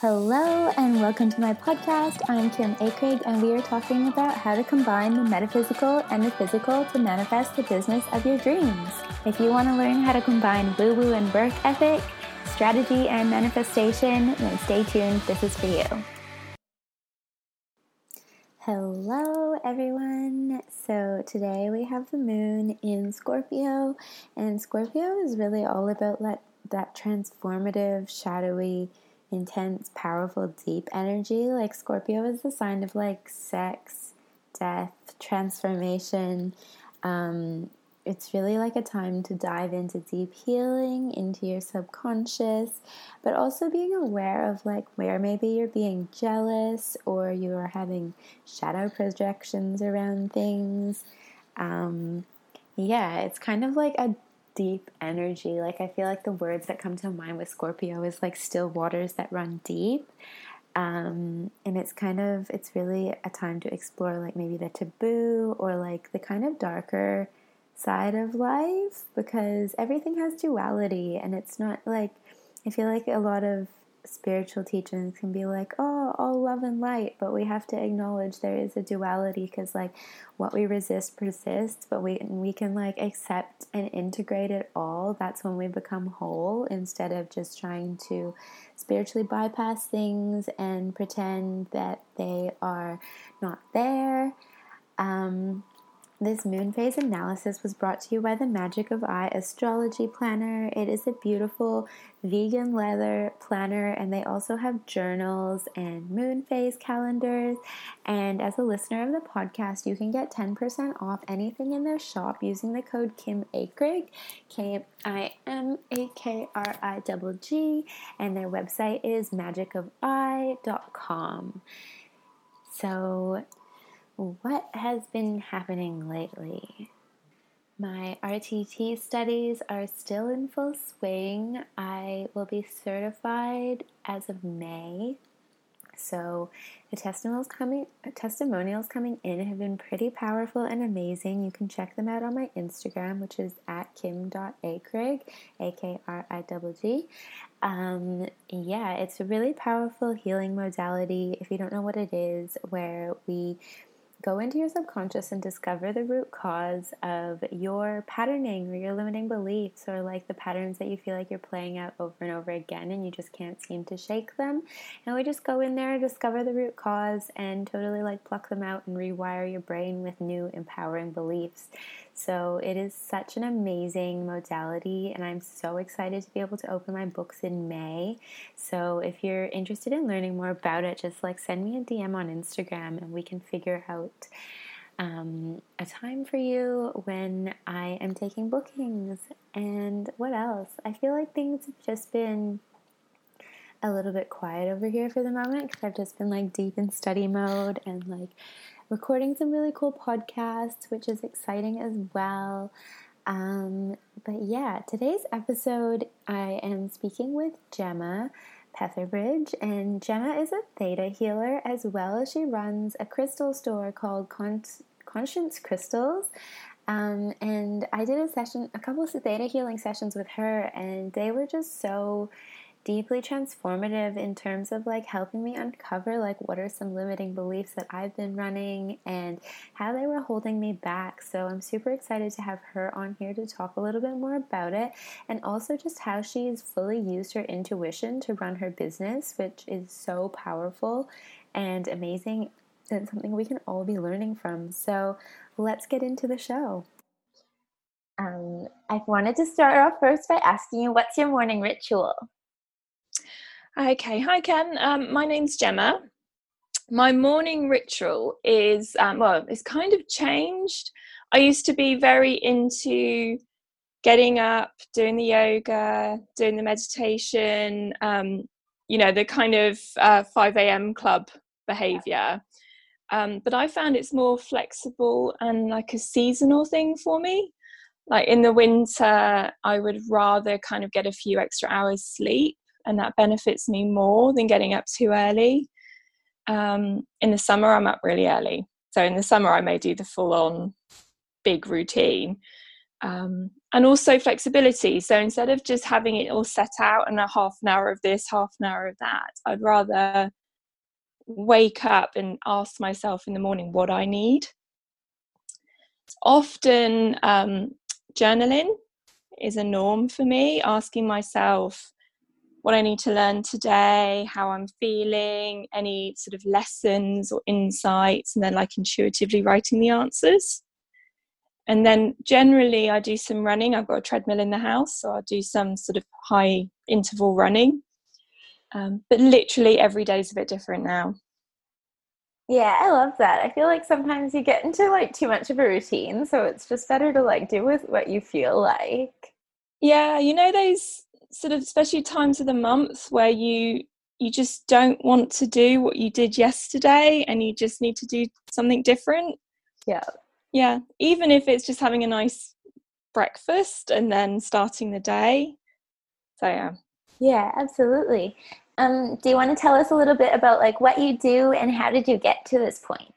Hello and welcome to my podcast. I'm Kim Akrigg and we are talking about how to combine the metaphysical and the physical to manifest the business of your dreams. If you want to learn how to combine woo woo and work ethic, strategy and manifestation, then stay tuned. This is for you. Hello, everyone. So, today we have the moon in Scorpio, and Scorpio is really all about that, that transformative, shadowy, intense, powerful, deep energy. Like Scorpio is the sign of like sex, death, transformation. Um, it's really like a time to dive into deep healing, into your subconscious, but also being aware of like where maybe you're being jealous or you are having shadow projections around things. Um, yeah, it's kind of like a deep energy. Like I feel like the words that come to mind with Scorpio is like still waters that run deep. Um, and it's kind of it's really a time to explore like maybe the taboo or like the kind of darker side of life because everything has duality and it's not like I feel like a lot of spiritual teachings can be like, oh, all love and light, but we have to acknowledge there is a duality because like what we resist persists, but we we can like accept and integrate it all. That's when we become whole instead of just trying to spiritually bypass things and pretend that they are not there. Um, this moon phase analysis was brought to you by the Magic of I Astrology Planner. It is a beautiful vegan leather planner, and they also have journals and moon phase calendars. And as a listener of the podcast, you can get 10% off anything in their shop using the code Kim Akrigg, K I M A K R I G G, and their website is magicofi.com. So what has been happening lately? My RTT studies are still in full swing. I will be certified as of May. So the testimonials coming testimonials coming in have been pretty powerful and amazing. You can check them out on my Instagram, which is at kim.akrigg, A-K-R-I-G-G. Um, yeah, it's a really powerful healing modality. If you don't know what it is, where we go into your subconscious and discover the root cause of your patterning or your limiting beliefs or like the patterns that you feel like you're playing out over and over again and you just can't seem to shake them. And we just go in there, discover the root cause, and totally like pluck them out and rewire your brain with new empowering beliefs. So it is such an amazing modality, and I'm so excited to be able to open my books in May. So if you're interested in learning more about it, just like send me a DM on Instagram and we can figure out um, a time for you when I am taking bookings. And what else? I feel like things have just been a little bit quiet over here for the moment because I've just been like deep in study mode and like recording some really cool podcasts, which is exciting as well. Um, but yeah, today's episode, I am speaking with Gemma Petherbridge, and Gemma is a theta healer as well as she runs a crystal store called Con- Conscience Crystals. Um, and I did a session, a couple of theta healing sessions with her, and they were just so deeply transformative in terms of like helping me uncover like what are some limiting beliefs that I've been running and how they were holding me back. So I'm super excited to have her on here to talk a little bit more about it and also just how she's fully used her intuition to run her business, which is so powerful and amazing and something we can all be learning from. So let's get into the show. Um, I wanted to start off first by asking you what's your morning ritual? Okay, hi Ken. Um, my name's Gemma. My morning ritual is um, well, it's kind of changed. I used to be very into getting up, doing the yoga, doing the meditation. Um, you know, the kind of uh, five a.m. club behavior. Um, but I found it's more flexible and like a seasonal thing for me. Like in the winter, I would rather kind of get a few extra hours sleep and that benefits me more than getting up too early. Um, in the summer, I'm up really early. So in the summer, I may do the full on big routine. Um, and also flexibility. So instead of just having it all set out and a half an hour of this, half an hour of that, I'd rather wake up and ask myself in the morning what I need. It's often um, journaling is a norm for me, asking myself what I need to learn today, how I'm feeling, any sort of lessons or insights, and then like intuitively writing the answers. And then generally, I do some running. I've got a treadmill in the house, so I'll do some sort of high interval running. Um, but literally every day is a bit different now. Yeah, I love that. I feel like sometimes you get into like too much of a routine, so it's just better to like do with what you feel like. Yeah, you know those sort of especially times of the month where you you just don't want to do what you did yesterday and you just need to do something different. Yeah. Yeah, even if it's just having a nice breakfast and then starting the day. So yeah. Yeah, absolutely. Um, do you want to tell us a little bit about like what you do and how did you get to this point?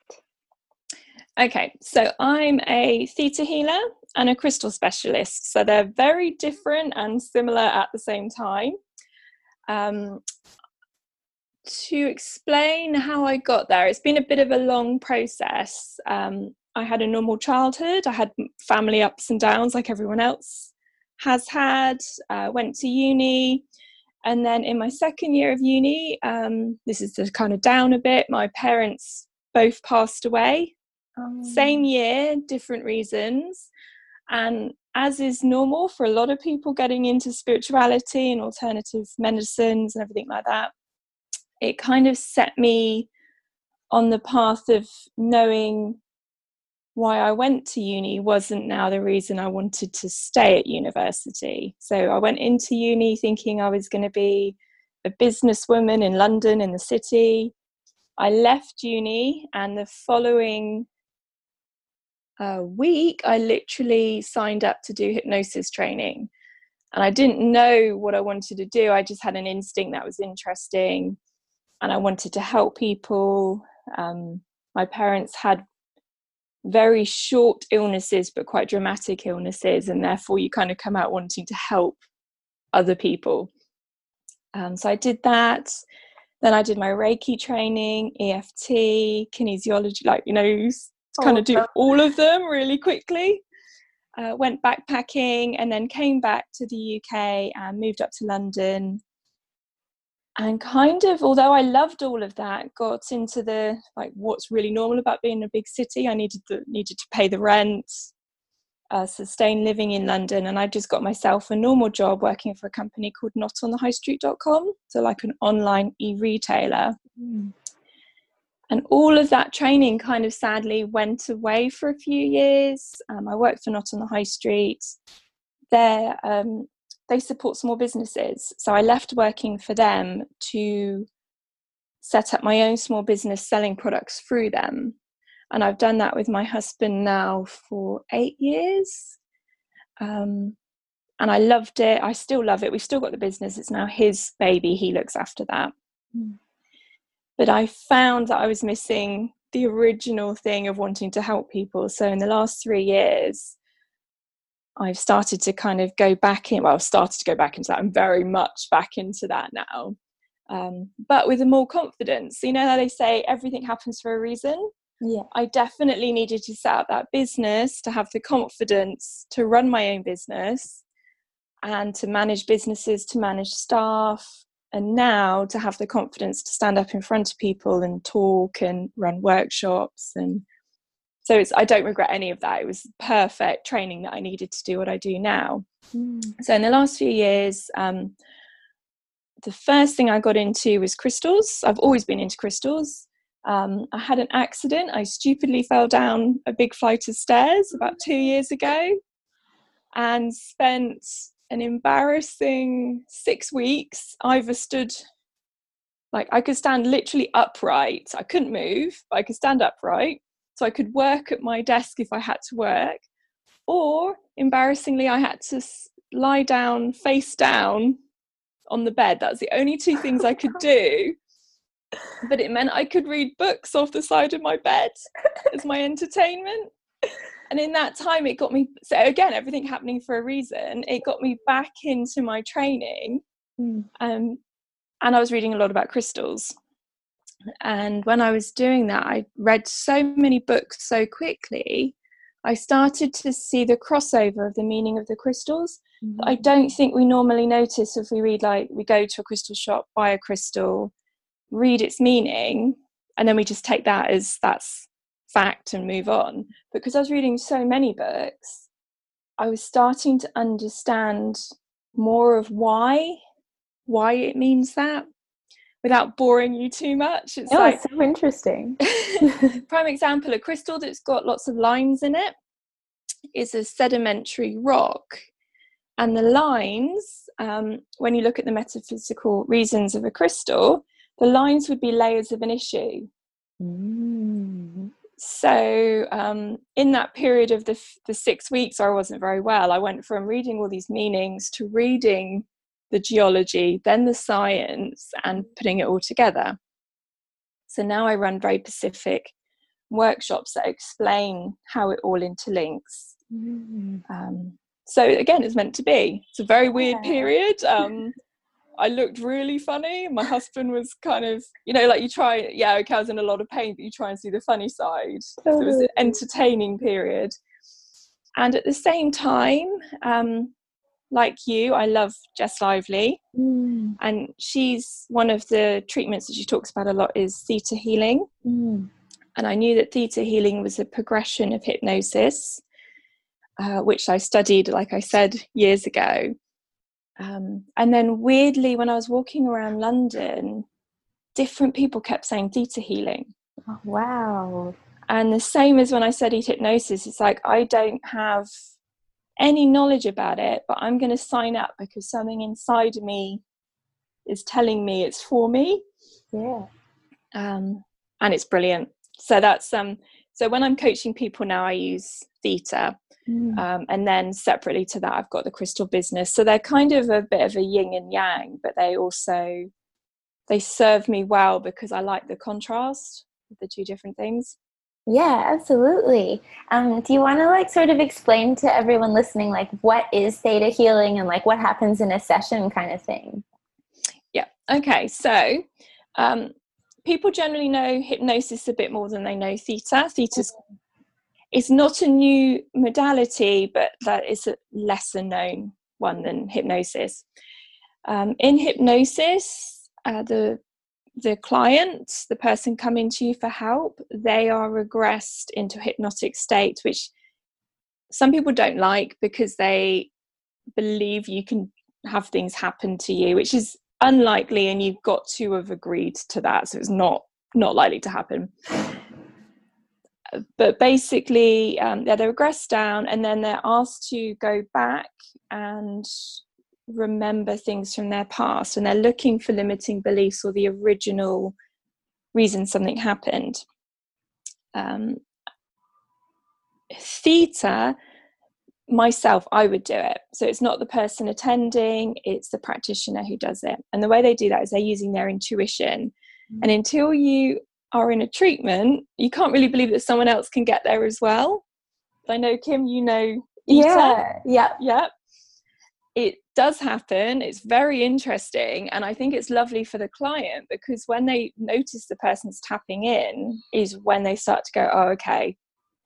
Okay, so I'm a theta healer and a crystal specialist. So they're very different and similar at the same time. Um, to explain how I got there, it's been a bit of a long process. Um, I had a normal childhood, I had family ups and downs like everyone else has had, uh, went to uni, and then in my second year of uni, um, this is to kind of down a bit, my parents both passed away. Um, Same year, different reasons. And as is normal for a lot of people getting into spirituality and alternative medicines and everything like that, it kind of set me on the path of knowing why I went to uni wasn't now the reason I wanted to stay at university. So I went into uni thinking I was going to be a businesswoman in London, in the city. I left uni, and the following uh, week, I literally signed up to do hypnosis training. And I didn't know what I wanted to do. I just had an instinct that was interesting, and I wanted to help people. Um, my parents had very short illnesses but quite dramatic illnesses and therefore you kind of come out wanting to help other people um, so i did that then i did my reiki training eft kinesiology like you know kind of do all of them really quickly. Uh, went backpacking and then came back to the uk and moved up to london. And kind of although i loved all of that got into the like what's really normal about being in a big city i needed the needed to pay the rent uh, sustain living in london and i just got myself a normal job working for a company called notonthehighstreet.com so like an online e-retailer. Mm. And all of that training kind of sadly went away for a few years um, i worked for not on the high street there um, they support small businesses. So I left working for them to set up my own small business selling products through them. And I've done that with my husband now for eight years. Um, and I loved it. I still love it. We've still got the business. It's now his baby. He looks after that. Mm. But I found that I was missing the original thing of wanting to help people. So in the last three years, I've started to kind of go back in. Well, I've started to go back into that. I'm very much back into that now, um, but with a more confidence. You know how they say everything happens for a reason. Yeah, I definitely needed to set up that business to have the confidence to run my own business and to manage businesses, to manage staff, and now to have the confidence to stand up in front of people and talk and run workshops and so it's i don't regret any of that. It was perfect training that i needed to do what i do now. Mm. so in the last few years um, the first thing i got into was crystals. I've always been into crystals. Um, i had an accident. I stupidly fell down a big flight of stairs about two years ago and spent an embarrassing six weeks either stood like i could stand literally upright i couldn't move but i could stand upright so I could work at my desk if I had to work, or embarrassingly, I had to lie down face down on the bed. That's the only two things I could do. But it meant I could read books off the side of my bed as my entertainment. And in that time it got me so again everything happening for a reason it got me back into my training mm. um, and i was reading a lot about crystals and when i was doing that i read so many books so quickly i started to see the crossover of the meaning of the crystals mm. i don't think we normally notice if we read like we go to a crystal shop buy a crystal read its meaning and then we just take that as that's fact and move on. Because I was reading so many books, I was starting to understand more of why why it means that without boring you too much. It's oh, like so interesting. prime example, a crystal that's got lots of lines in it is a sedimentary rock. And the lines, um, when you look at the metaphysical reasons of a crystal, the lines would be layers of an issue. Mm so um, in that period of the, the six weeks i wasn't very well. I went from reading all these meanings to reading the geology then the science and putting it all together. So now i run very specific workshops that explain how it all interlinks. Mm. um, so again it's meant to be. It's a very weird yeah. period. Um, I looked really funny. My husband was kind of, you know, like you try, yeah, okay, I was in a lot of pain, but you try and see the funny side. So it was an entertaining period. And at the same time, um, like you, I love Jess Lively. Mm. And she's one of the treatments that she talks about a lot is theta healing. Mm. And I knew that theta healing was a progression of hypnosis, uh, which I studied, like I said, years ago. Um, and then weirdly, when I was walking around London, different people kept saying theta healing. Oh, wow. And the same as when I studied hypnosis, it's like I don't have any knowledge about it, but I'm going to sign up because something inside of me is telling me it's for me. Yeah. Um, and it's brilliant. So that's um. So when I'm coaching people now, I use theta, Mm. Um, and then separately to that, I've got the crystal business. So they're kind of a bit of a yin and yang, but they also they serve me well because I like the contrast of the two different things. Yeah, absolutely. Um, do you want to like sort of explain to everyone listening like what is theta healing and like what happens in a session kind of thing? Yeah. Okay. So um, people generally know hypnosis a bit more than they know theta. Theta's mm-hmm it's not a new modality, but that is a lesser known one than hypnosis. Um, in hypnosis, uh, the the client, the person coming to you for help, they are regressed into a hypnotic state, which some people don't like because they believe you can have things happen to you, which is unlikely, and you've got to have agreed to that, so it's not not likely to happen but basically, um, yeah, they regress down and then they're asked to go back and remember things from their past and they're looking for limiting beliefs or the original reason something happened. Um, theta, myself, I would do it. So it's not the person attending, it's the practitioner who does it. And the way they do that is they're using their intuition. Mm. And until you are in a treatment, you can't really believe that someone else can get there as well. I know, Kim, you know. Yeah, yeah, yeah. It does happen. It's very interesting, and I think it's lovely for the client because when they notice the person's tapping in, is when they start to go, "Oh, okay,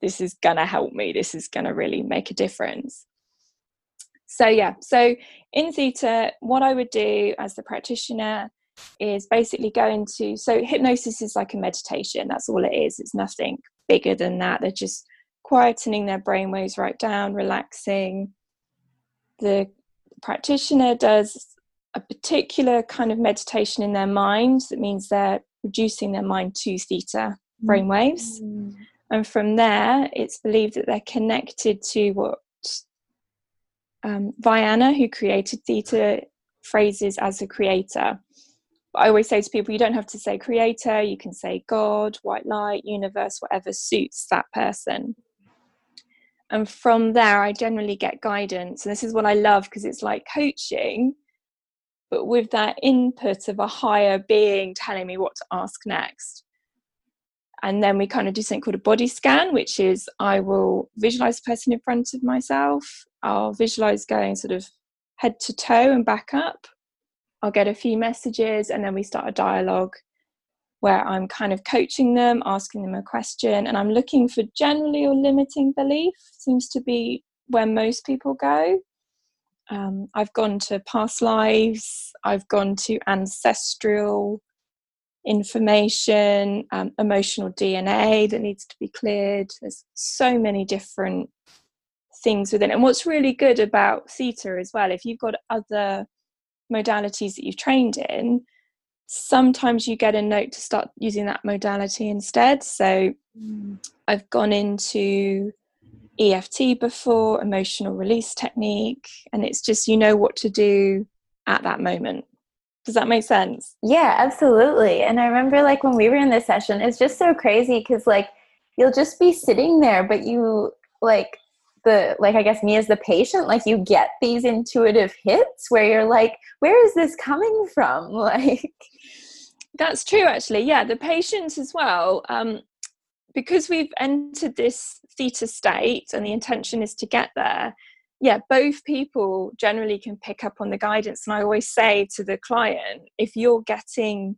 this is gonna help me. This is gonna really make a difference." So yeah, so in theta, what I would do as the practitioner is basically going to so hypnosis is like a meditation that's all it is it's nothing bigger than that they're just quietening their brainwaves right down relaxing the practitioner does a particular kind of meditation in their mind that means they're reducing their mind to theta brainwaves mm. and from there it's believed that they're connected to what um, Vianna, who created theta, phrases as a creator. I always say to people, you don't have to say creator, you can say God, white light, universe, whatever suits that person. And from there, I generally get guidance. And this is what I love because it's like coaching, but with that input of a higher being telling me what to ask next. and then we kind of do something called a body scan, which is I will visualize the person in front of myself. I'll visualize going sort of head to toe and back up. I'll get a few messages, and then we start a dialogue where I'm kind of coaching them, asking them a question, and I'm looking for generally or limiting belief, seems to be where most people go. Um, I've gone to past lives, I've gone to ancestral information, um, emotional DNA that needs to be cleared. There's so many different things within it. And what's really good about theta as well, if you've got other modalities that you've trained in, sometimes you get a note to start using that modality instead. So mm. I've gone into EFT before, emotional release technique, and it's just you know what to do at that moment. Does that make sense? Yeah, absolutely. And I remember like when we were in this session, it's just so crazy because like you'll just be sitting there, but you like the like I guess me as the patient, like you get these intuitive hits where you're like, where is this coming from? Like that's true actually. Yeah, the patients as well. Um because we've entered this theta state and the intention is to get there, yeah, both people generally can pick up on the guidance. And I always say to the client, if you're getting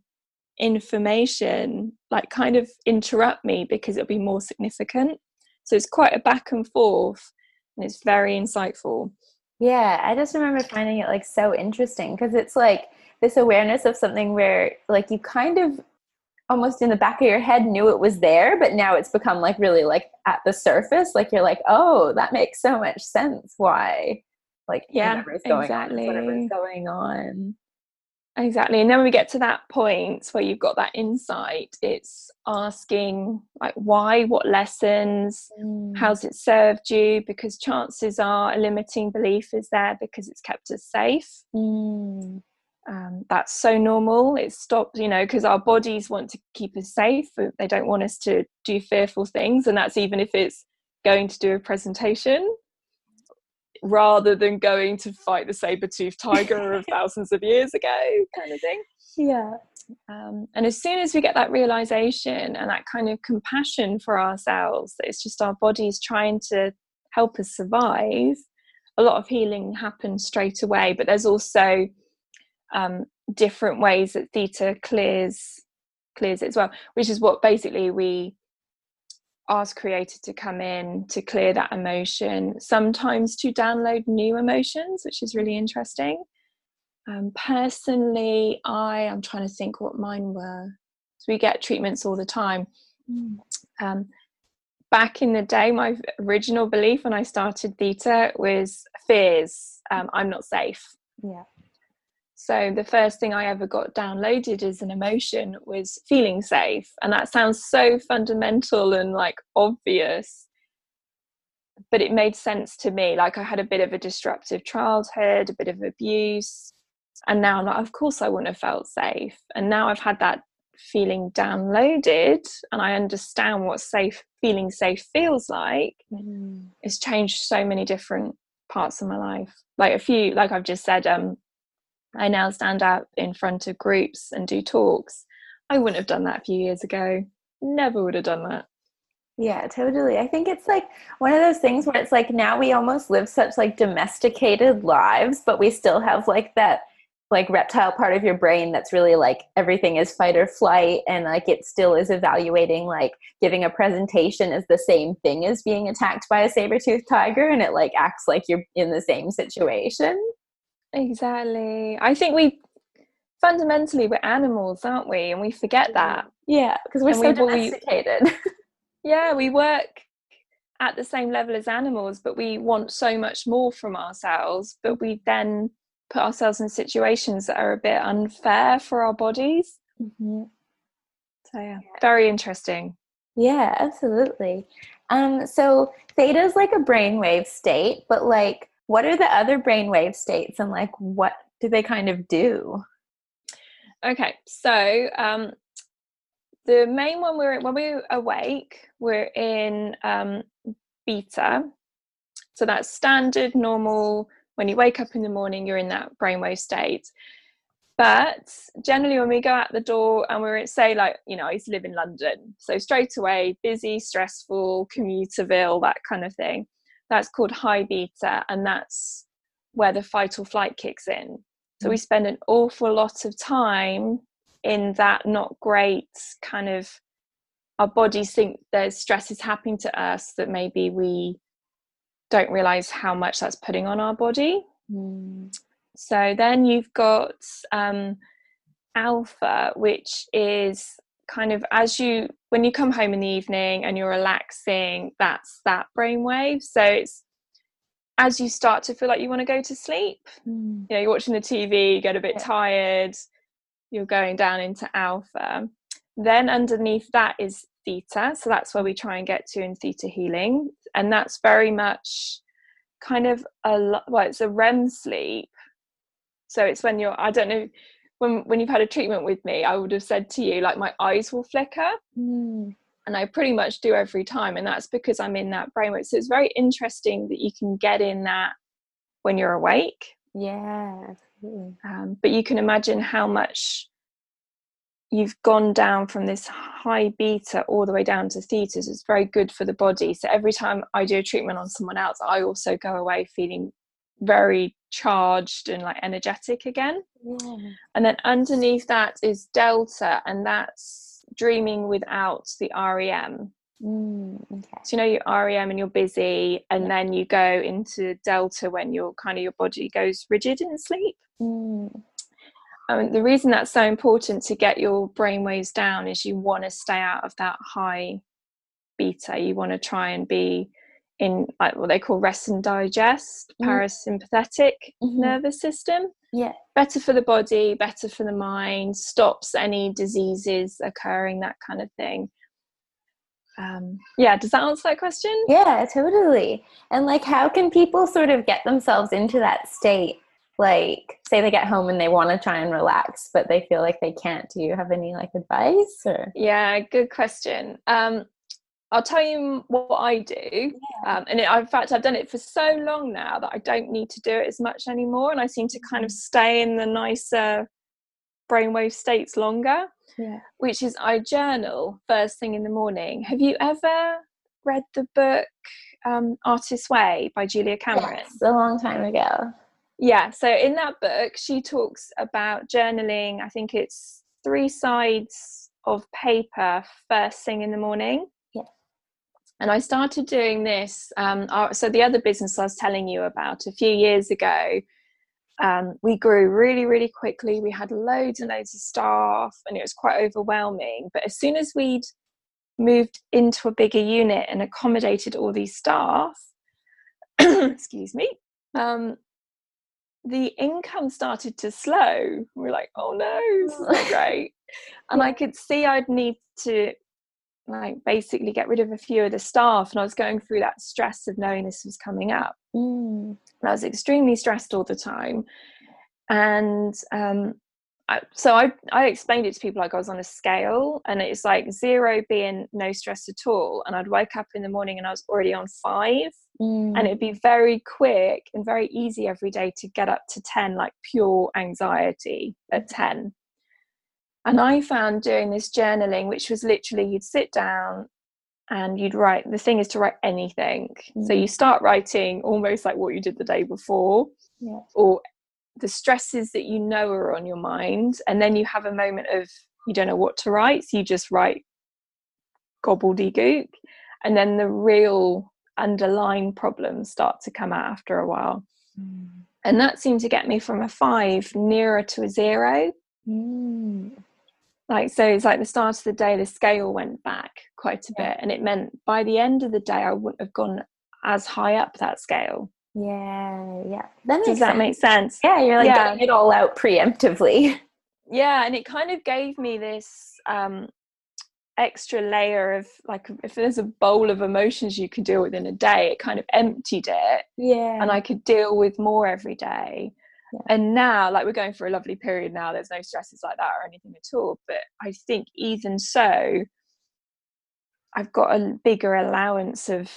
information, like kind of interrupt me because it'll be more significant. So it's quite a back and forth and it's very insightful. Yeah, I just remember finding it like so interesting because it's like this awareness of something where like you kind of almost in the back of your head knew it was there but now it's become like really like at the surface like you're like oh that makes so much sense why like yeah whatever's going exactly. on whatever's going on exactly and then when we get to that point where you've got that insight. It's asking like why what lessons mm. how's it served you? Because chances are a limiting belief is there because it's kept us safe. Mm. Um, that's so normal. It stops you know because our bodies want to keep us safe they don't want us to do fearful things and that's even if it's going to do a presentation rather than going to fight the saber-toothed tiger of thousands of years ago kind of thing. Yeah. Um, and as soon as we get that realization and that kind of compassion for ourselves that it's just our bodies trying to help us survive a lot of healing happens straight away. But there's also um, different ways that theta clears clears it as well which is what basically we ask creator to come in to clear that emotion sometimes to download new emotions which is really interesting. Um, personally i am trying to think what mine were. So we get treatments all the time. Mm. um, back in the day my original belief when i started theta was fears. Um, i'm not safe. Yeah so the first thing I ever got downloaded as an emotion was feeling safe. And that sounds so fundamental and like obvious. But it made sense to me. Like I had a bit of a disruptive childhood, a bit of abuse. And now I'm like, of course I wouldn't have felt safe. And now I've had that feeling downloaded and I understand what safe feeling safe feels like. Mm. It's changed so many different parts of my life. Like a few, like I've just said, um, I now stand up in front of groups and do talks. I wouldn't have done that a few years ago. Never would have done that. Yeah, totally. I think it's like one of those things where it's like now we almost live such like domesticated lives, but we still have like that like reptile part of your brain that's really like everything is fight or flight and like it still is evaluating like giving a presentation is the same thing as being attacked by a saber-toothed tiger and it like acts like you're in the same situation. Exactly. I think we fundamentally we're animals, aren't we? And we forget that. Yeah, because we're and so we, domesticated. We, yeah, we work at the same level as animals, but we want so much more from ourselves. But we then put ourselves in situations that are a bit unfair for our bodies. Mm-hmm. So yeah, very interesting. Yeah, absolutely. Um, so theta is like a brainwave state, but like what are the other brainwave states and like what do they kind of do? Okay, so um, the main one we're when we're awake, we're in um, beta. So that's standard, normal. When you wake up in the morning, you're in that brainwave state. but generally when we go out the door and we're at say like you know i used to live in london so straight away busy stressful commuterville that kind of thing that's called high beta and that's where the fight or flight kicks in so we mm. spend an awful lot of time in that not great kind of our bodies think there's stress is happening to us that maybe we don't realize how much that's putting on our body mm. So then you've got um, alpha, which is kind of as you when you come home in the evening and you're relaxing, that's that brainwave. So it's as you start to feel like you want to go to sleep. Mm. You know, you're watching the TV, you get a bit yeah. tired, you're going down into alpha. Then underneath that is theta. So that's where we try and get to in theta healing. And that's very much kind of a well, it's a REM sleep so it's when you're i don't know when when you've had a treatment with me i would have said to you like my eyes will flicker. Mm. and i pretty much do every time and that's because i'm in that brainwave so it's very interesting that you can get in that when you're awake. Yeah um, but you can imagine how much you've gone down from this high beta all the way down to theta so it's very good for the body. So every time i do a treatment on someone else i also go away feeling very charged and like energetic again. Yeah. And then underneath that is Delta, and that's dreaming without the REM. Mm, okay. So you know your REM and you're busy, and yeah. then you go into Delta when your kind of your body goes rigid in sleep. Mm. Um, the reason that's so important to get your brain waves down is you want to stay out of that high beta. You want to try and be in like what they call rest and digest mm. parasympathetic mm-hmm. nervous system. Yeah. Better for the body better for the mind stops any diseases occurring that kind of thing. Um, yeah does that answer that question? Yeah totally. And like how can people sort of get themselves into that state? Like say they get home and they want to try and relax but they feel like they can't. Do you have any like advice or? Yeah good question. Um I'll tell you what I do, yeah. um, and it, in fact, I've done it for so long now that I don't need to do it as much anymore, and I seem to kind of stay in the nicer brainwave states longer. Yeah. Which is I journal first thing in the morning. Have you ever read the book um, Artist's Way by Julia Cameron? Yes, a long time ago. Yeah. So in that book, she talks about journaling. I think it's three sides of paper first thing in the morning and I started doing this. Um, so the other business I was telling you about a few years ago, um, we grew really, really quickly. We had loads and loads of staff, and it was quite overwhelming. But as soon as we'd moved into a bigger unit and accommodated all these staff, excuse me, um, the income started to slow. We are like, oh no, this is not great. And I could see I'd need to like basically get rid of a few of the staff and i was going through that stress of knowing this was coming up. Mm. and i was extremely stressed all the time. And um, I, so I, I explained it to people like I was on a scale and it's like zero being no stress at all. And I'd wake up in the morning and I was already on five. Mm. and it'd be very quick and very easy every day to get up to 10 like pure anxiety at 10 and I found doing this journaling, which was literally you'd sit down and you'd write. The thing is to write anything. Mm. So you start writing almost like what you did the day before, yeah. or the stresses that you know are on your mind. And then you have a moment of you don't know what to write. So you just write gobbledygook. And then the real underlying problems start to come out after a while. Mm. And that seemed to get me from a five nearer to a zero. Mm like so it's like the start of the day the scale went back quite a bit and it meant by the end of the day i wouldn't have gone as high up that scale. Yeah yeah. That does that sense. make sense? Yeah you're like yeah. getting it all out preemptively. Yeah and it kind of gave me this um extra layer of like if there's a bowl of emotions you can deal with in a day it kind of emptied it yeah. And i could deal with more every day yeah. and now like we're going for a lovely period now there's no stresses like that or anything at all but i think even so i've got a bigger allowance of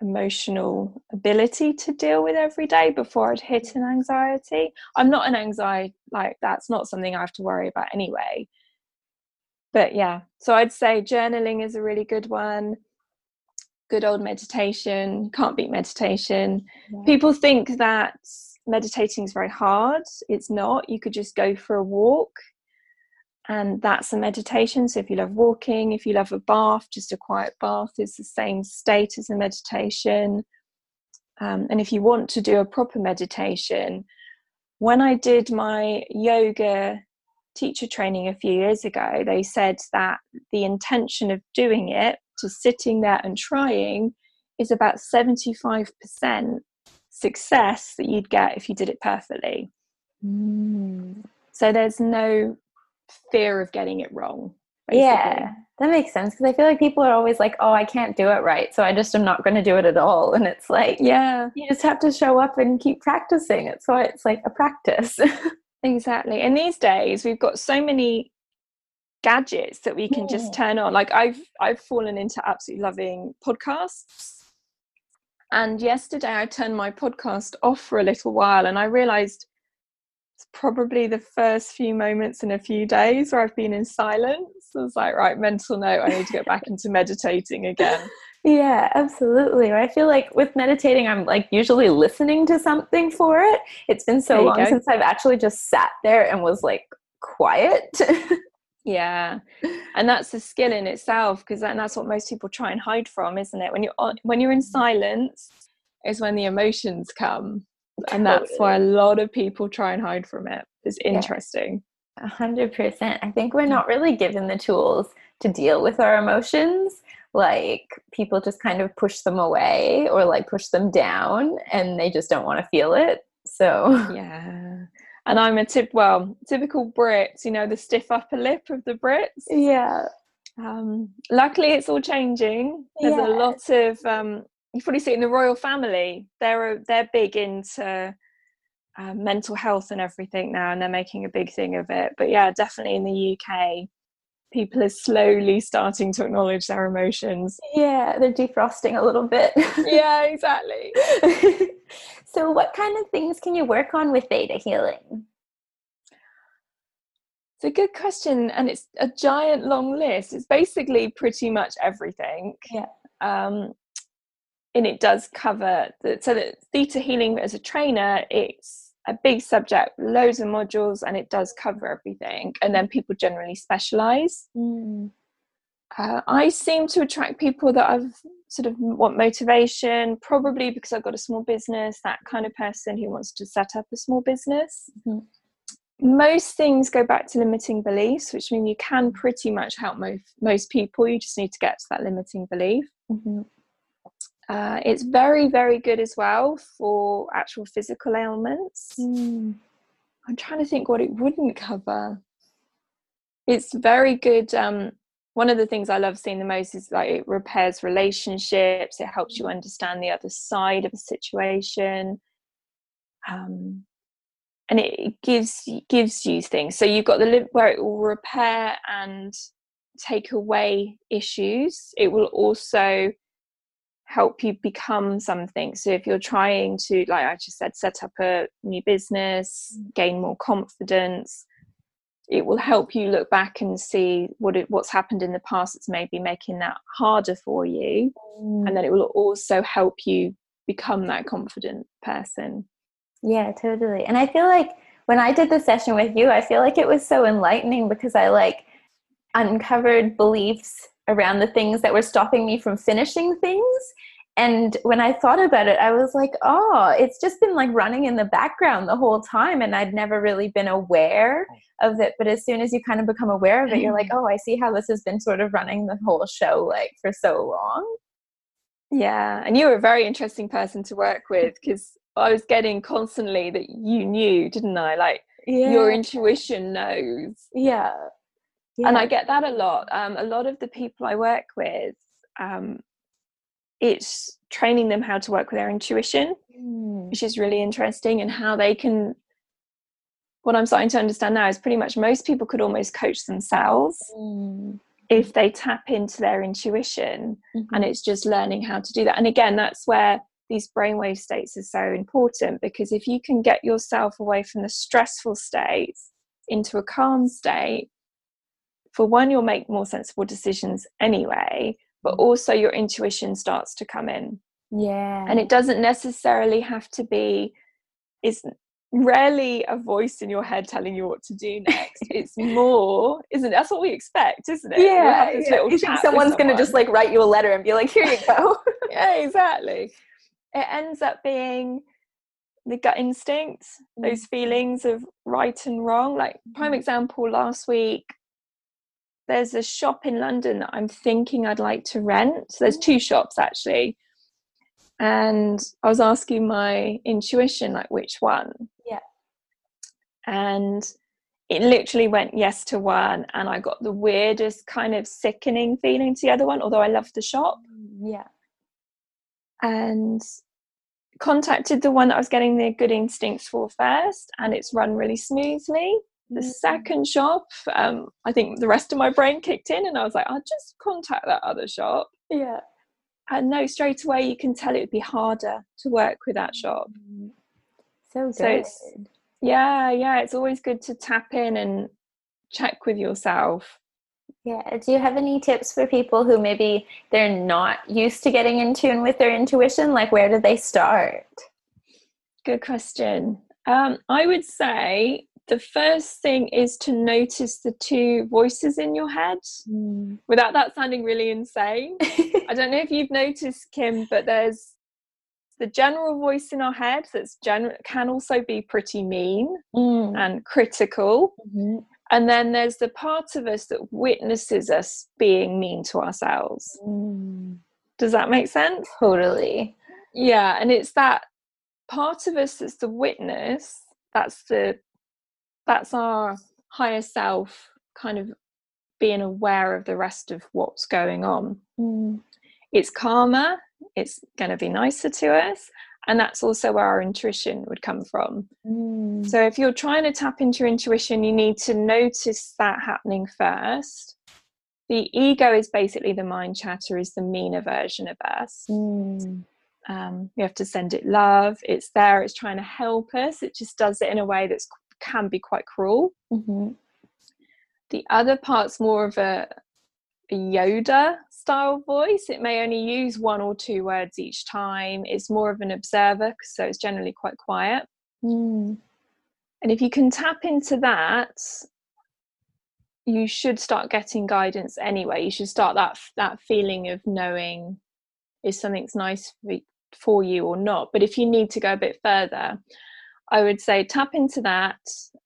emotional ability to deal with every day before I'd hit an anxiety. I'm not an anxiety, like, that's not something I have to worry about anyway. But yeah, so I'd say journaling is a really good one. Good old meditation, can't beat meditation. Yeah. People think that meditating is very hard. It's not. You could just go for a walk and that's a meditation. So if you love walking, if you love a bath, just a quiet bath is the same state as a meditation. Um, and if you want to do a proper meditation, when I did my yoga teacher training a few years ago, they said that the intention of doing it, to sitting there and trying, is about 75% success that you'd get if you did it perfectly. Mm. So there's no fear of getting it wrong. Basically. Yeah, that makes sense because I feel like people are always like, "Oh, I can't do it right, so I just am not going to do it at all." And it's like, yeah, you just have to show up and keep practicing. It's why it's like a practice. exactly. And these days, we've got so many gadgets that we can yeah. just turn on. Like I've I've fallen into absolutely loving podcasts. And yesterday I turned my podcast off for a little while and I realized it's probably the first few moments in a few days where I've been in silence. I was like, right, mental note, I need to get back into meditating again. Yeah, absolutely. I feel like with meditating, I'm like usually listening to something for it. It's been so long go. since I've actually just sat there and was like quiet. yeah, and that's a skill in itself because that, that's what most people try and hide from, isn't it? When you're on, when you're in mm. silence, is when the emotions come and that's why a lot of people try and hide from it. It's interesting. A hundred percent. I think we're not really given the tools to deal with our emotions like people just kind of push them away or like push them down and they just don't want to feel it so yeah and i'm a tip well typical brits you know the stiff upper lip of the brits yeah um luckily it's all changing there's yeah. a lot of um you probably see it in the royal family. They're they're big into uh, mental health and everything now, and they're making a big thing of it. But yeah, definitely in the UK, people are slowly starting to acknowledge their emotions. Yeah, they're defrosting a little bit. yeah, exactly. so, what kind of things can you work on with theta healing? It's a good question, and it's a giant long list. It's basically pretty much everything. Yeah. Um, and it does cover the, so that theta healing as a trainer it's a big subject loads of modules and it does cover everything and then people generally specialize mm. uh, i seem to attract people that i've sort of want motivation probably because i've got a small business that kind of person who wants to set up a small business mm-hmm. most things go back to limiting beliefs which mean you can pretty much help most most people you just need to get to that limiting belief mm-hmm. Uh, it's very, very good as well for actual physical ailments. Mm. I'm trying to think what it wouldn't cover. It's very good. Um, one of the things I love seeing the most is like it repairs relationships. It helps you understand the other side of a situation, um, and it gives gives you things. So you've got the where it will repair and take away issues. It will also help you become something. So if you're trying to, like I just said, set up a new business, mm. gain more confidence, it will help you look back and see what it, what's happened in the past that's maybe making that harder for you, mm. and then it will also help you become that confident person. Yeah, totally. And I feel like when I did the session with you, I feel like it was so enlightening because I like uncovered beliefs around the things that were stopping me from finishing things. And when i thought about it i was like oh it's just been like running in the background the whole time and i'd never really been aware oh. of it. But as soon as you kind of become aware of it you're like mm. oh i see how this has been sort of running the whole show like for so long. Yeah and you were a very interesting person to work with because i was getting constantly that you knew didn't i? Like yeah. your intuition knows. Yeah yeah. and i get that a lot um, a lot of the people i work with um, it's training them how to work with their intuition mm. which is really interesting and how they can what i'm starting to understand now is pretty much most people could almost coach themselves mm. if they tap into their intuition mm-hmm. and it's just learning how to do that and again that's where these brainwave states are so important because if you can get yourself away from the stressful states into a calm state for one you'll make more sensible decisions anyway but mm-hmm. also your intuition starts to come in yeah and it doesn't necessarily have to be it's rarely a voice in your head telling you what to do next. it's more, isn't it? That's what we expect, isn't it? Yeah. yeah. You think someone's going to just like write you a letter and be like, here you go. yeah, exactly. It ends up being the gut instinct, mm. those feelings of right and wrong. Like, prime mm. example, last week, there's a shop in London that I'm thinking I'd like to rent. So there's mm. two shops actually and I was asking my intuition, like which one? Yeah. And it literally went yes to one, and I got the weirdest kind of sickening feeling to the other one, although I loved the shop. Yeah. And contacted the one that I was getting the good instincts for first, and it's run really smoothly. The mm-hmm. second shop, um, I think the rest of my brain kicked in, and I was like, I'll just contact that other shop. Yeah and no, straight away you can tell it would be harder to work with that shop. Mm-hmm. So good. So it's, yeah, yeah, it's always good to tap in and check with yourself. Yeah. Do you have any tips for people who maybe they're not used to getting in tune with their intuition? Like, where do they start? Good question. Um, I would say the first thing is to notice the two voices in your head mm. without that sounding really insane. I don't know if you've noticed, Kim, but there's the general voice in our head that's gen- can also be pretty mean mm. and critical. Mm-hmm. And then there's the part of us that witnesses us being mean to ourselves. Mm. Does that make sense? Totally. Yeah. And it's that part of us that's the witness, that's the that's our higher self kind of being aware of the rest of what's going on. Mm. It's calmer, it's going to be nicer to us, and that's also where our intuition would come from. Mm. So, if you're trying to tap into your intuition, you need to notice that happening first. The ego is basically the mind chatter, is the meaner version of us. Mm. Um, we have to send it love. It's there. It's trying to help us. It just does it in a way that's can be quite cruel. Mm-hmm. The other part's more of a, a Yoda style voice. It may only use one or two words each time. It's more of an observer, so it's generally quite quiet. Mm. And if you can tap into that, you should start getting guidance anyway. You should start that that feeling of knowing if something's nice for, for you or not. But if you need to go a bit further, I would say tap into that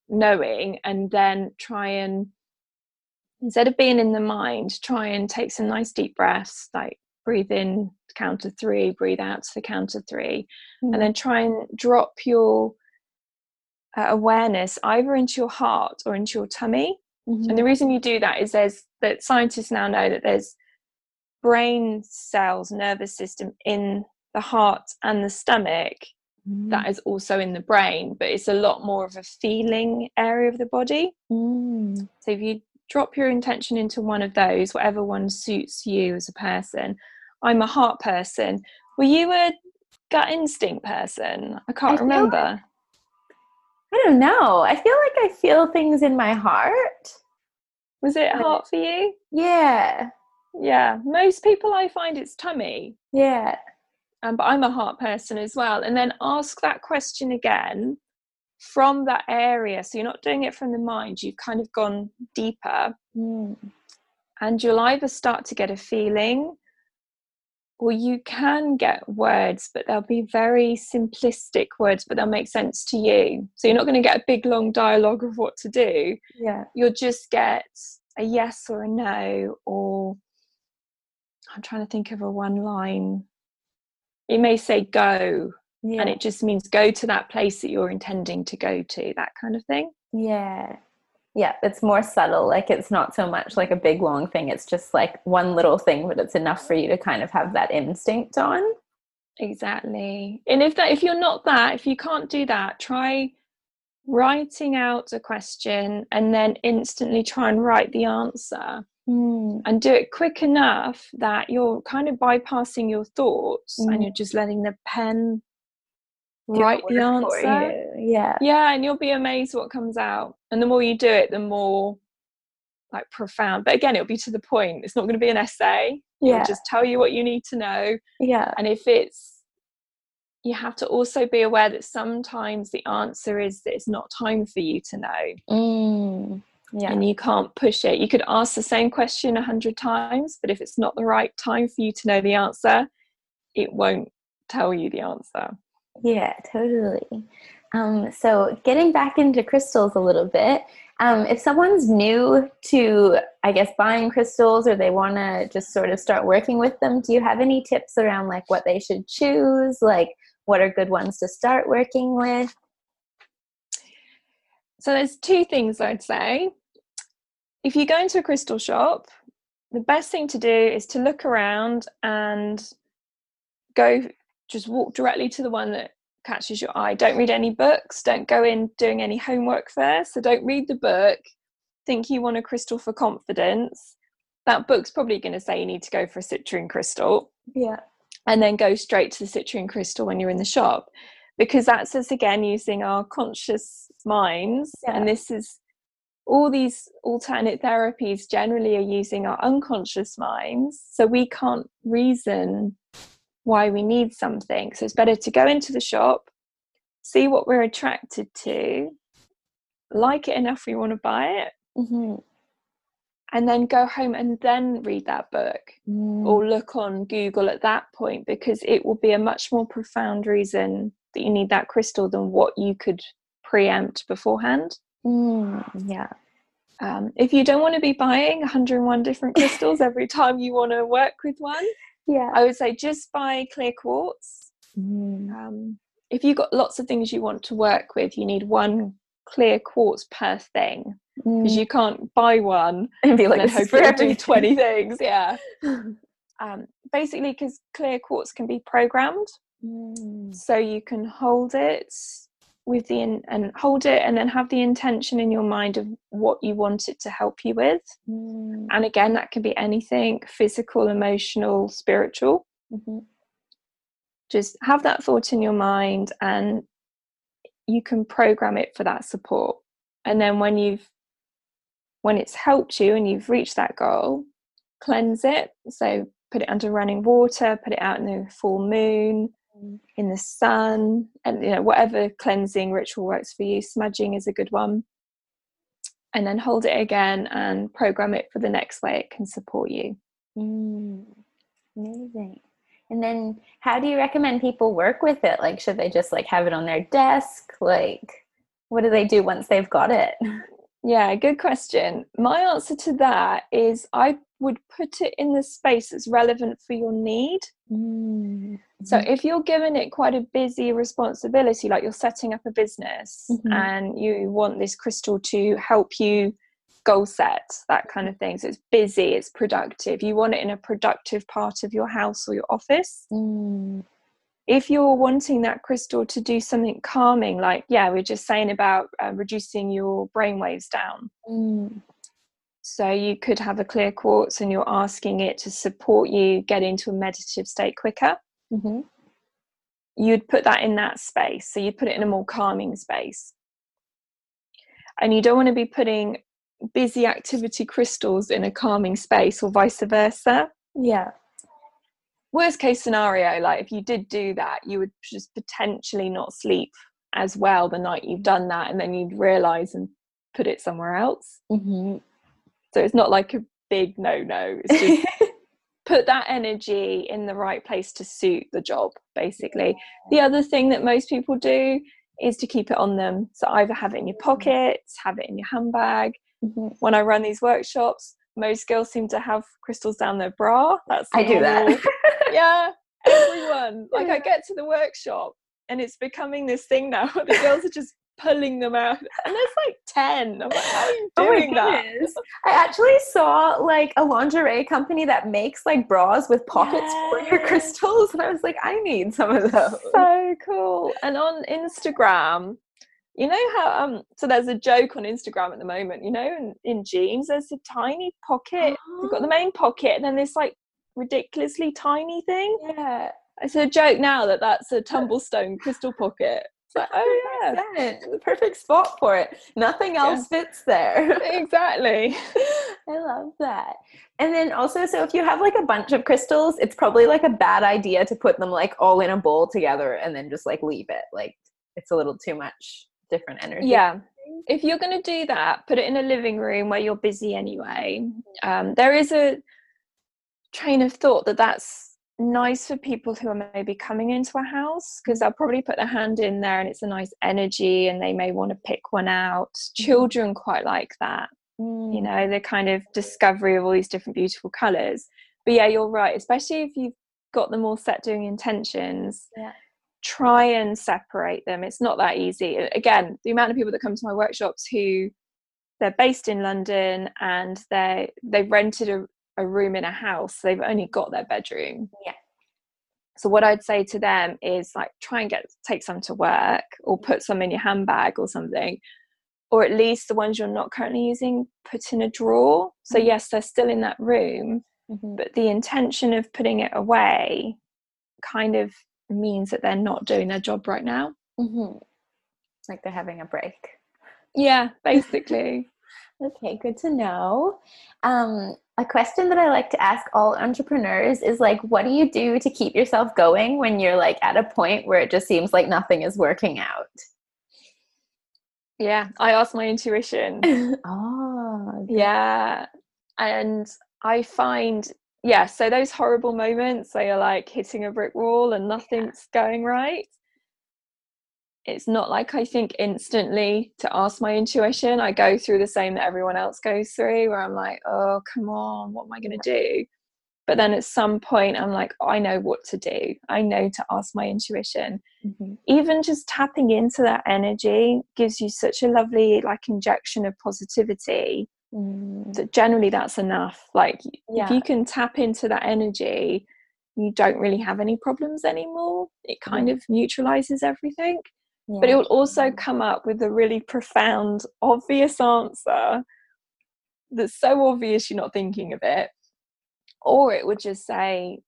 knowing and then try and instead of being in the mind, try and take some nice deep breaths, like breathe in to count of three, breathe out to the count of 3 mm-hmm. and then try and drop your uh, awareness either into your heart or into your tummy. Mm-hmm. And the reason you do that is there's that scientists now know that there's brain cells, nervous system in the heart and the stomach mm. that is also in the brain, but it's a lot more of a feeling area of the body. Mm. So if you drop your intention into one of those, whatever one suits you as a person. I'm a heart person. Were you a gut instinct person? I can't I remember. Like, I don't know. I feel like I feel things in my heart. Was it heart for you? Yeah. Yeah. Most people I find it's tummy. Yeah um, but I'm a heart person as well. And then ask that question again from that area. So you're not doing it from the mind, you've kind of gone deeper. Mm. And you'll either start to get a feeling or you can get words, but they'll be very simplistic words, but they'll make sense to you. So you're not going to get a big long dialogue of what to do. Yeah. You'll just get a yes or a no, or I'm trying to think of a one line it may say go yeah. and it just means go to that place that you're intending to go to that kind of thing. Yeah. Yeah it's more subtle like it's not so much like a big long thing it's just like one little thing but it's enough for you to kind of have that instinct on. Exactly. And if that if you're not that if you can't do that try writing out a question and then instantly try and write the answer Mm. and do it quick enough that you're kind of bypassing your thoughts and you're just letting the pen Do write the answer. Yeah. Yeah, and you'll be amazed what comes out. And the more you do it, the more like profound. But again, it'll be to the point. It's not going to be an essay. Yeah. It'll just tell you what you need to know. Yeah. And if it's you have to also be aware that sometimes the answer is that it's not time for you to know Mm. Yeah. and you can't push it. You could ask the same question a hundred times, but if it's not the right time for you to know the answer, it won't tell you the answer. Yeah, totally. Um, so getting back into crystals a little bit, um, if someone's new to, I guess, buying crystals or they want to just sort of start working with them, do you have any tips around like what they should choose? Like, what are good ones to start working with? So there's two things I'd say. If you go into a crystal shop, the best thing to do is to look around and go just walk directly to the one that catches your eye. Don't read any books, don't go in doing any homework first. So don't read the book, think you want a crystal for confidence. That book's probably going to say you need to go for a citrine crystal Yeah. and then go straight to the citrine crystal when you're in the shop because that's us again using our conscious minds Yeah. and this is all these alternate therapies generally are using our unconscious minds so we can't reason why we need something so it's better to go into the shop see what we're attracted to like it enough we want to buy it Mm-hmm. and then go home and then read that book or look on Google at that point because it will be a much more profound reason that you need that crystal than what you could preempt beforehand. Mm, yeah. Um, if you don't want to be buying 101 different crystals every time you want to work with one, Yeah. I would say just buy clear quartz. Mm. Um, if you've got lots of things you want to work with, you need one clear quartz per thing because Mm. you can't buy one and be like, and hope it'll do 20 things. Yeah. um, basically because clear quartz can be programmed Mm. so you can hold it with the in, and hold it and then have the intention in your mind of what you want it to help you with Mm. and again that can be anything physical emotional spiritual Mhm. just have that thought in your mind and you can program it for that support and then when you've when it's helped you and you've reached that goal cleanse it so put it under running water put it out in the full moon. In the sun and you know whatever cleansing ritual works for you smudging is a good one and then hold it again and program it for the next way it can support you Mm, amazing. And then how do you recommend people work with it? Like should they just like have it on their desk? Like what do they do once they've got it? yeah good question my answer to that is i would put it in the space that's relevant for your need Mm, So if you're given it quite a busy responsibility, like you're setting up a business Mhm. and you want this crystal to help you goal set, that kind of thing. So it's busy, it's productive. You want it in a productive part of your house or your office. Mm, If you're wanting that crystal to do something calming, like, yeah, we are just saying about uh, reducing your brain waves down. mm, So you could have a clear quartz and you're asking it to support you get into a meditative state quicker. mhm. you'd put that in that space. So you'd put it in a more calming space. And you don't want to be putting busy activity crystals in a calming space or vice versa. Yeah. Worst case scenario, like if you did do that, you would just potentially not sleep as well the night you've done that, and then you'd realize and put it somewhere else. Mhm. So it's not like a big no no. It's just put that energy in the right place to suit the job basically. The other thing that most people do is to keep it on them. So either have it in your pockets have it in your handbag. Mhm. when i run these workshops most girls seem to have crystals down their bra. That's I do that. yeah everyone. Like i get to the workshop and it's becoming this thing now. The girls are just pulling them out and there's like 10 i'm like how are you Oh my doing that. I actually saw like a lingerie company that makes like bras with pockets for your crystals, and I was like, I need some of those. so cool. And on Instagram, you know how um so there's a joke on instagram at the moment you know in, in jeans there's a tiny pocket you've got the main pocket and then this like ridiculously tiny thing Yeah. it's a joke now that that's a tumblestone crystal pocket like oh yeah The perfect spot for it. Nothing else fits there. exactly I love that. And then also, so if you have like a bunch of crystals, it's probably like a bad idea to put them like all in a bowl together and then just like leave it. Like it's a little too much different energy. yeah if you're going to do that put it in a living room where you're busy anyway um, there is a train of thought that that's nice for people who are maybe coming into a house because they'll probably put their hand in there and it's a nice energy and they may want to pick one out. Mm. Children quite like that you mm. know the kind of discovery of all these different beautiful colors but yeah you're right especially if you've got them all set doing intentions Yeah. try and separate them. It's not that easy. Again the amount of people that come to my workshops who they're based in london and they they've rented a, a room in a house they've only got their bedroom Yeah. so what i'd say to them is like try and get take some to work or put some in your handbag or something or at least the ones you're not currently using put in a drawer so Mhm. yes they're still in that room Mhm. but the intention of putting it away kind of means that they're not doing their job right now Mhm. Like they're having a break. yeah basically Okay, good to know. Um, a question that I like to ask all entrepreneurs is like, what do you do to keep yourself going when you're like at a point where it just seems like nothing is working out? yeah i ask my intuition. Oh, yeah and i find yeah so those horrible moments where you're like hitting a brick wall and nothing's going right it's not like i think instantly to ask my intuition. I go through the same that everyone else goes through where i'm like oh come on what am i going to do? But then at some point i'm like i know what to do. I know to ask my intuition. Mhm. even just tapping into that energy gives you such a lovely like injection of positivity Mm, that generally that's enough. Like Yeah. if you can tap into that energy you don't really have any problems anymore. It kind of neutralizes everything but it will also come up with a really profound obvious answer that's so obvious you're not thinking of it. Or it would just say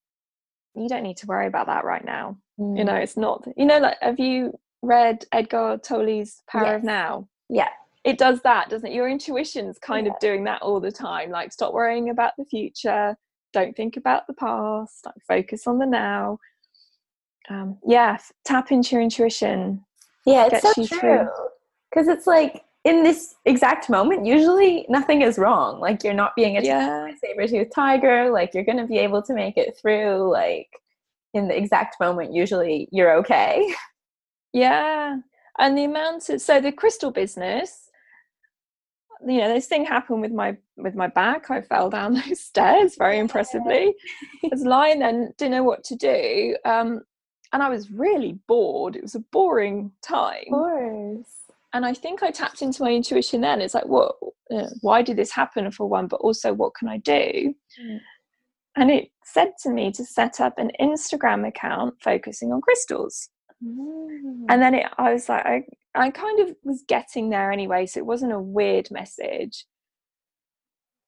you don't need to worry about that right now. You know Mm, it's not you know like have you read Eckhart Tolle's power of now? Yeah. it does that doesn't it? Your intuition's kind Yeah. of doing that all the time like stop worrying about the future. Don't think about the past. Like focus on the now. Um yeah tap into your intuition Yeah, it's so true. Because it's like in this exact moment, usually nothing is wrong. Like you're not being attacked yeah by a saber-toothed tiger. Like you're going to be able to make it through. Like in the exact moment, usually you're okay. yeah and the amount of so the crystal business you know this thing happened with my with my back i fell down those stairs very impressively i was lying there and didn't know what to do um and i was really bored it was a boring time course. and I think I tapped into my intuition then. It's like, what? Uh, why did this happen for one? But also, what can I do? Mm. And it said to me to set up an Instagram account focusing on crystals. Mm. And then it, I was like, I, I kind of was getting there anyway, so it wasn't a weird message.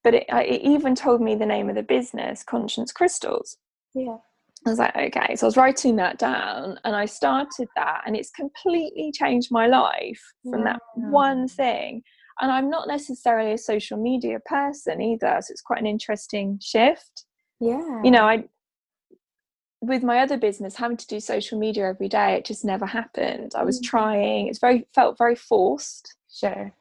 But it, it even told me the name of the business, Conscience Crystals. yeah. I was like, okay. So I was writing that down and I started that, and it's completely changed my life from that one thing. And I'm not necessarily a social media person either. So it's quite an interesting shift. Yeah. You know, I, with my other business, having to do social media every day, it just never happened. I was Mm. trying, it's very, felt very forced. Sure.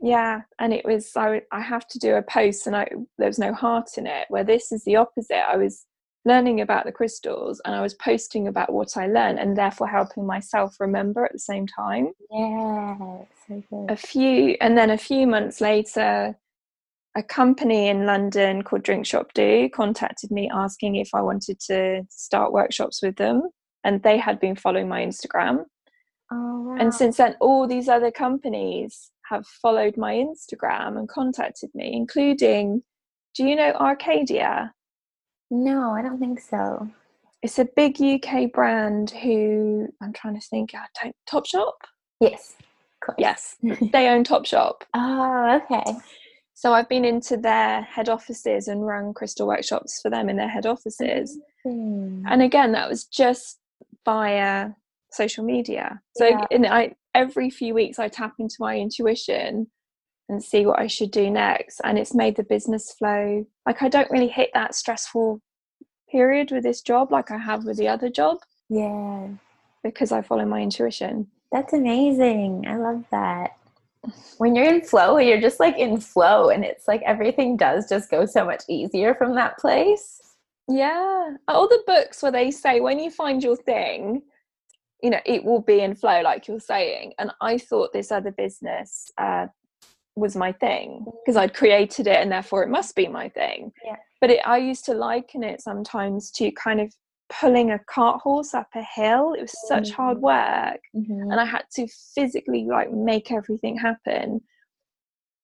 Yeah. And it was, I, I have to do a post and I, there was no heart in it, where this is the opposite. I was, learning about the crystals and I was posting about what I learned and therefore helping myself remember at the same time. Yeah. So good. A few, and then a few months later, a company in London called Drink Shop Do contacted me asking if I wanted to start workshops with them. And they had been following my Instagram. Oh, wow. And since then, all these other companies have followed my Instagram and contacted me, including, do you know Arcadia? No, I don't think so. it's a big UK brand who I'm trying to think. I don't Topshop. Yes. Yes, they own Topshop. Oh, okay. So I've been into their head offices and run crystal workshops for them in their head offices. Hmm. And again, that was just via social media. So Yeah. in, I every few weeks I tap into my intuition and see what I should do next. And it's made the business flow. Like I don't really hit that stressful period with this job like I have with the other job Yeah. because I follow my intuition. That's amazing. I love that. When you're in flow, you're just like in flow, and it's like everything does just go so much easier from that place. Yeah. All the books where they say when you find your thing, you know, it will be in flow, like you're saying. And I thought this other business uh, was my thing because I'd created it and therefore it must be my thing. Yeah. But it, I used to liken it sometimes to kind of pulling a cart horse up a hill. It was such hard Mm. work. Mm-hmm. And I had to physically like make everything happen.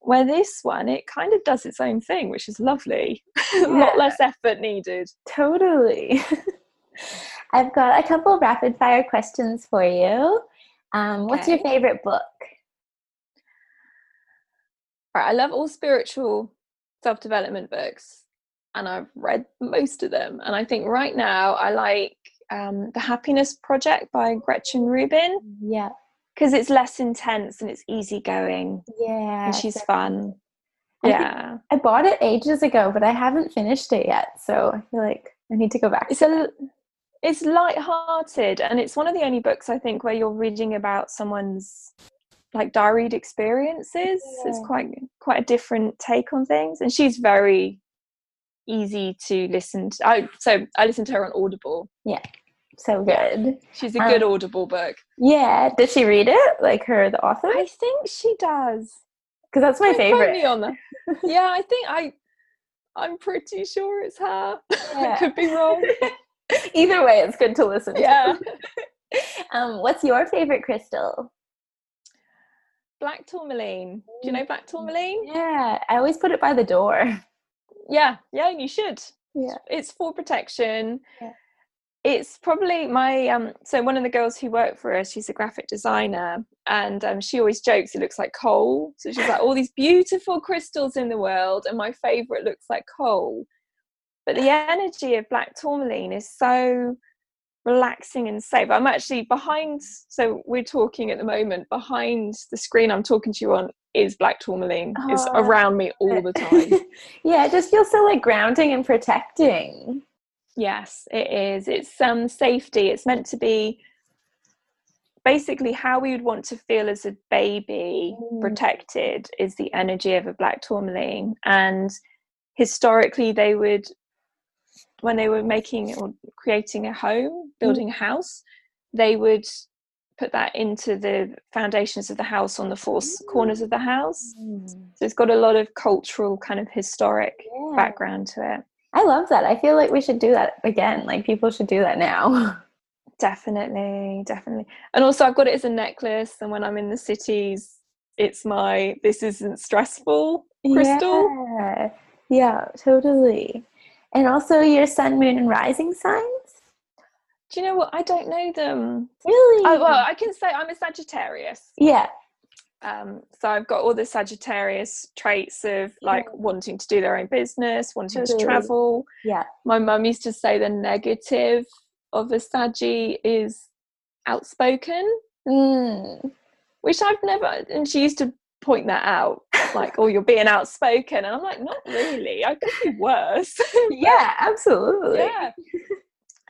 Where this one, it kind of does its own thing, which is lovely. a lot less effort needed. Totally. I've got a couple rapid fire questions for you. Um, what's your favorite book? Right, I love all spiritual self development books, and I've read most of them. And I think right now I like um, The Happiness Project by Gretchen Rubin Yeah. because it's less intense and it's easygoing Yeah. and she's so- fun. I Yeah, I bought it ages ago, but I haven't finished it yet. So I feel like I need to go back. it's to a it's light-hearted and it's one of the only books I think where you're reading about someone's like diaried experiences. It's quite quite a different take on things, and she's very easy to listen to. I so I listened to her on Audible. Yeah, so good. She's a good Um, Audible book. Yeah. Did she read it? Like her, the author? I think she does. Because that's my Don't favorite. on that. yeah, I think I. I'm pretty sure it's her. Yeah. I could be wrong. Either way, it's good to listen Yeah. to. um, what's your favorite crystal? Black tourmaline. Do you know black tourmaline? Yeah, I always put it by the door. Yeah, yeah, and you should. Yeah. It's for protection. Yeah. It's probably my um so one of the girls who worked for us, she's a graphic designer, and um, she always jokes it looks like coal. So she's like, all these beautiful crystals in the world, and my favorite looks like coal. But the energy of black tourmaline is so relaxing and safe. I'm actually behind, so we're talking at the moment, behind the screen I'm talking to you on is black tourmaline. It's Oh, around me all the time. yeah, it just feels so like grounding and protecting. Yes, it is. It's um safety. It's meant to be basically how we would want to feel as a baby Mm. protected is the energy of a black tourmaline. And historically they would when they were making or creating a home, Mm. building a house, they would put that into the foundations of the house on the four s- corners of the house. Mm. So it's got a lot of cultural kind of historic Yeah. background to it. I love that. I feel like we should do that again. Like people should do that now. Definitely, definitely. And also, I've got it as a necklace, and when I'm in the cities, it's my this isn't stressful crystal. Yeah, yeah, totally. And also your sun, moon, and rising signs. Do you know what? I don't know them. Really? Oh, well, I can say I'm a Sagittarius. yeah. Um, so I've got all the Sagittarius traits of like wanting to do their own business, wanting Totally. to travel. Yeah. My mum used to say the negative of a Saggy is outspoken. Mm. which I've never, and she used to point that out, like, oh, you're being outspoken. And I'm like, not really. I could be worse. Yeah, absolutely. yeah.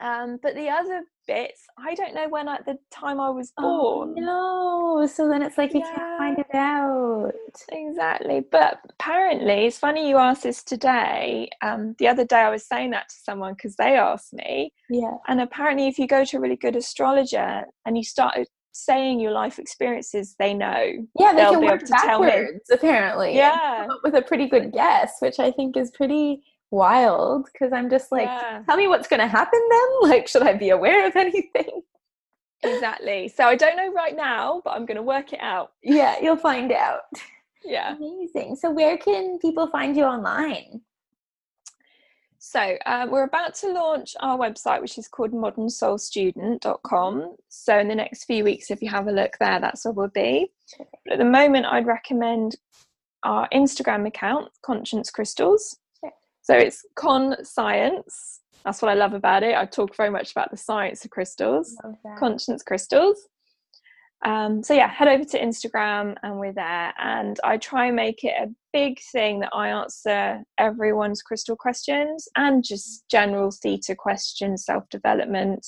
Um, but the other bits, I don't know when at the time I was born. Oh, no. So then it's like you can't find it out. Exactly. But apparently, it's funny you asked this today. Um, the other day I was saying that to someone because they asked me. Yeah. And apparently, if you go to a really good astrologer and you start saying your life experiences, they know. Yeah, they They'll can be work able to tell me. backwards, apparently. Yeah. with a pretty good guess, which I think is pretty wild because I'm just like, Yeah. tell me what's going to happen then. Like, should I be aware of anything? Exactly. So I don't know right now, but I'm going to work it out. Yeah, you'll find out. Yeah. Amazing. So, where can people find you online? So, uh, we're about to launch our website, which is called modernsoulstudent.com. So, in the next few weeks, if you have a look there, that's where we'll be. But at the moment, I'd recommend our Instagram account, Conscience Crystals. So, it's Con Science. That's what I love about it. I talk very much about the science of crystals, Conscience Crystals. Um, so yeah, head over to Instagram and we're there. And I try and make it a big thing that I answer everyone's crystal questions and just general theta questions, self development.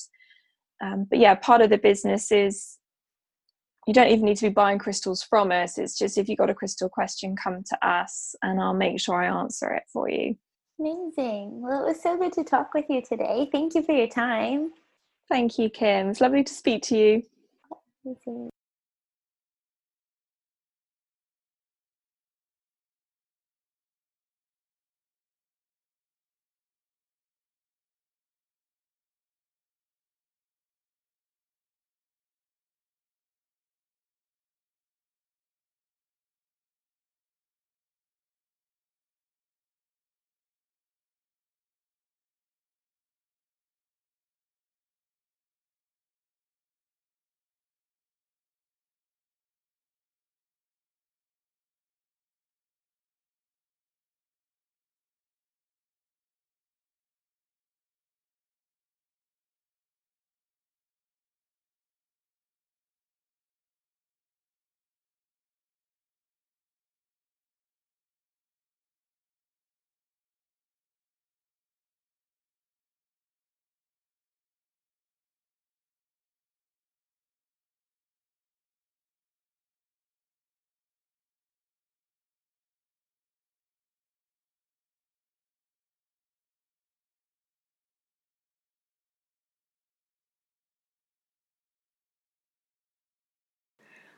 Um, but yeah, part of the business is you don't even need to be buying crystals from us. It's just if you've got a crystal question, come to us and I'll make sure I answer it for you. Amazing. Well, it was so good to talk with you today. Thank you for your time. Thank you, Kim. It's lovely to speak to you. Amazing.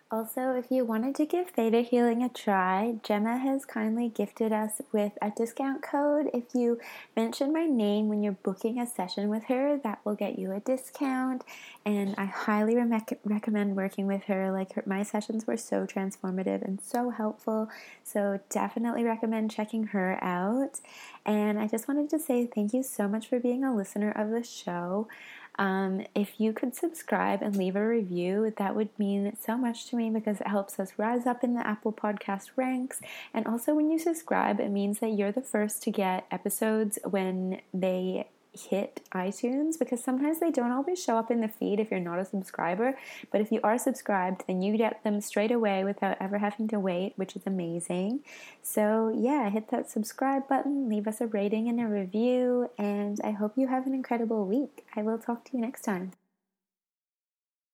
Also, if you wanted to give Theta Healing a try, Gemma has kindly gifted us with a discount code. If you mention my name when you're booking a session with her, that will get you a discount. And I highly re- recommend working with her. Like, her, my sessions were so transformative and so helpful. So, definitely recommend checking her out. And I just wanted to say thank you so much for being a listener of the show. Um, if you could subscribe and leave a review, that would mean so much to me because it helps us rise up in the Apple Podcast ranks. And also, when you subscribe, it means that you're the first to get episodes when they hit iTunes because sometimes they don't always show up in the feed if you're not a subscriber. But if you are subscribed, then you get them straight away without ever having to wait, which is amazing. So, yeah, hit that subscribe button, leave us a rating and a review, and I hope you have an incredible week. I will talk to you next time.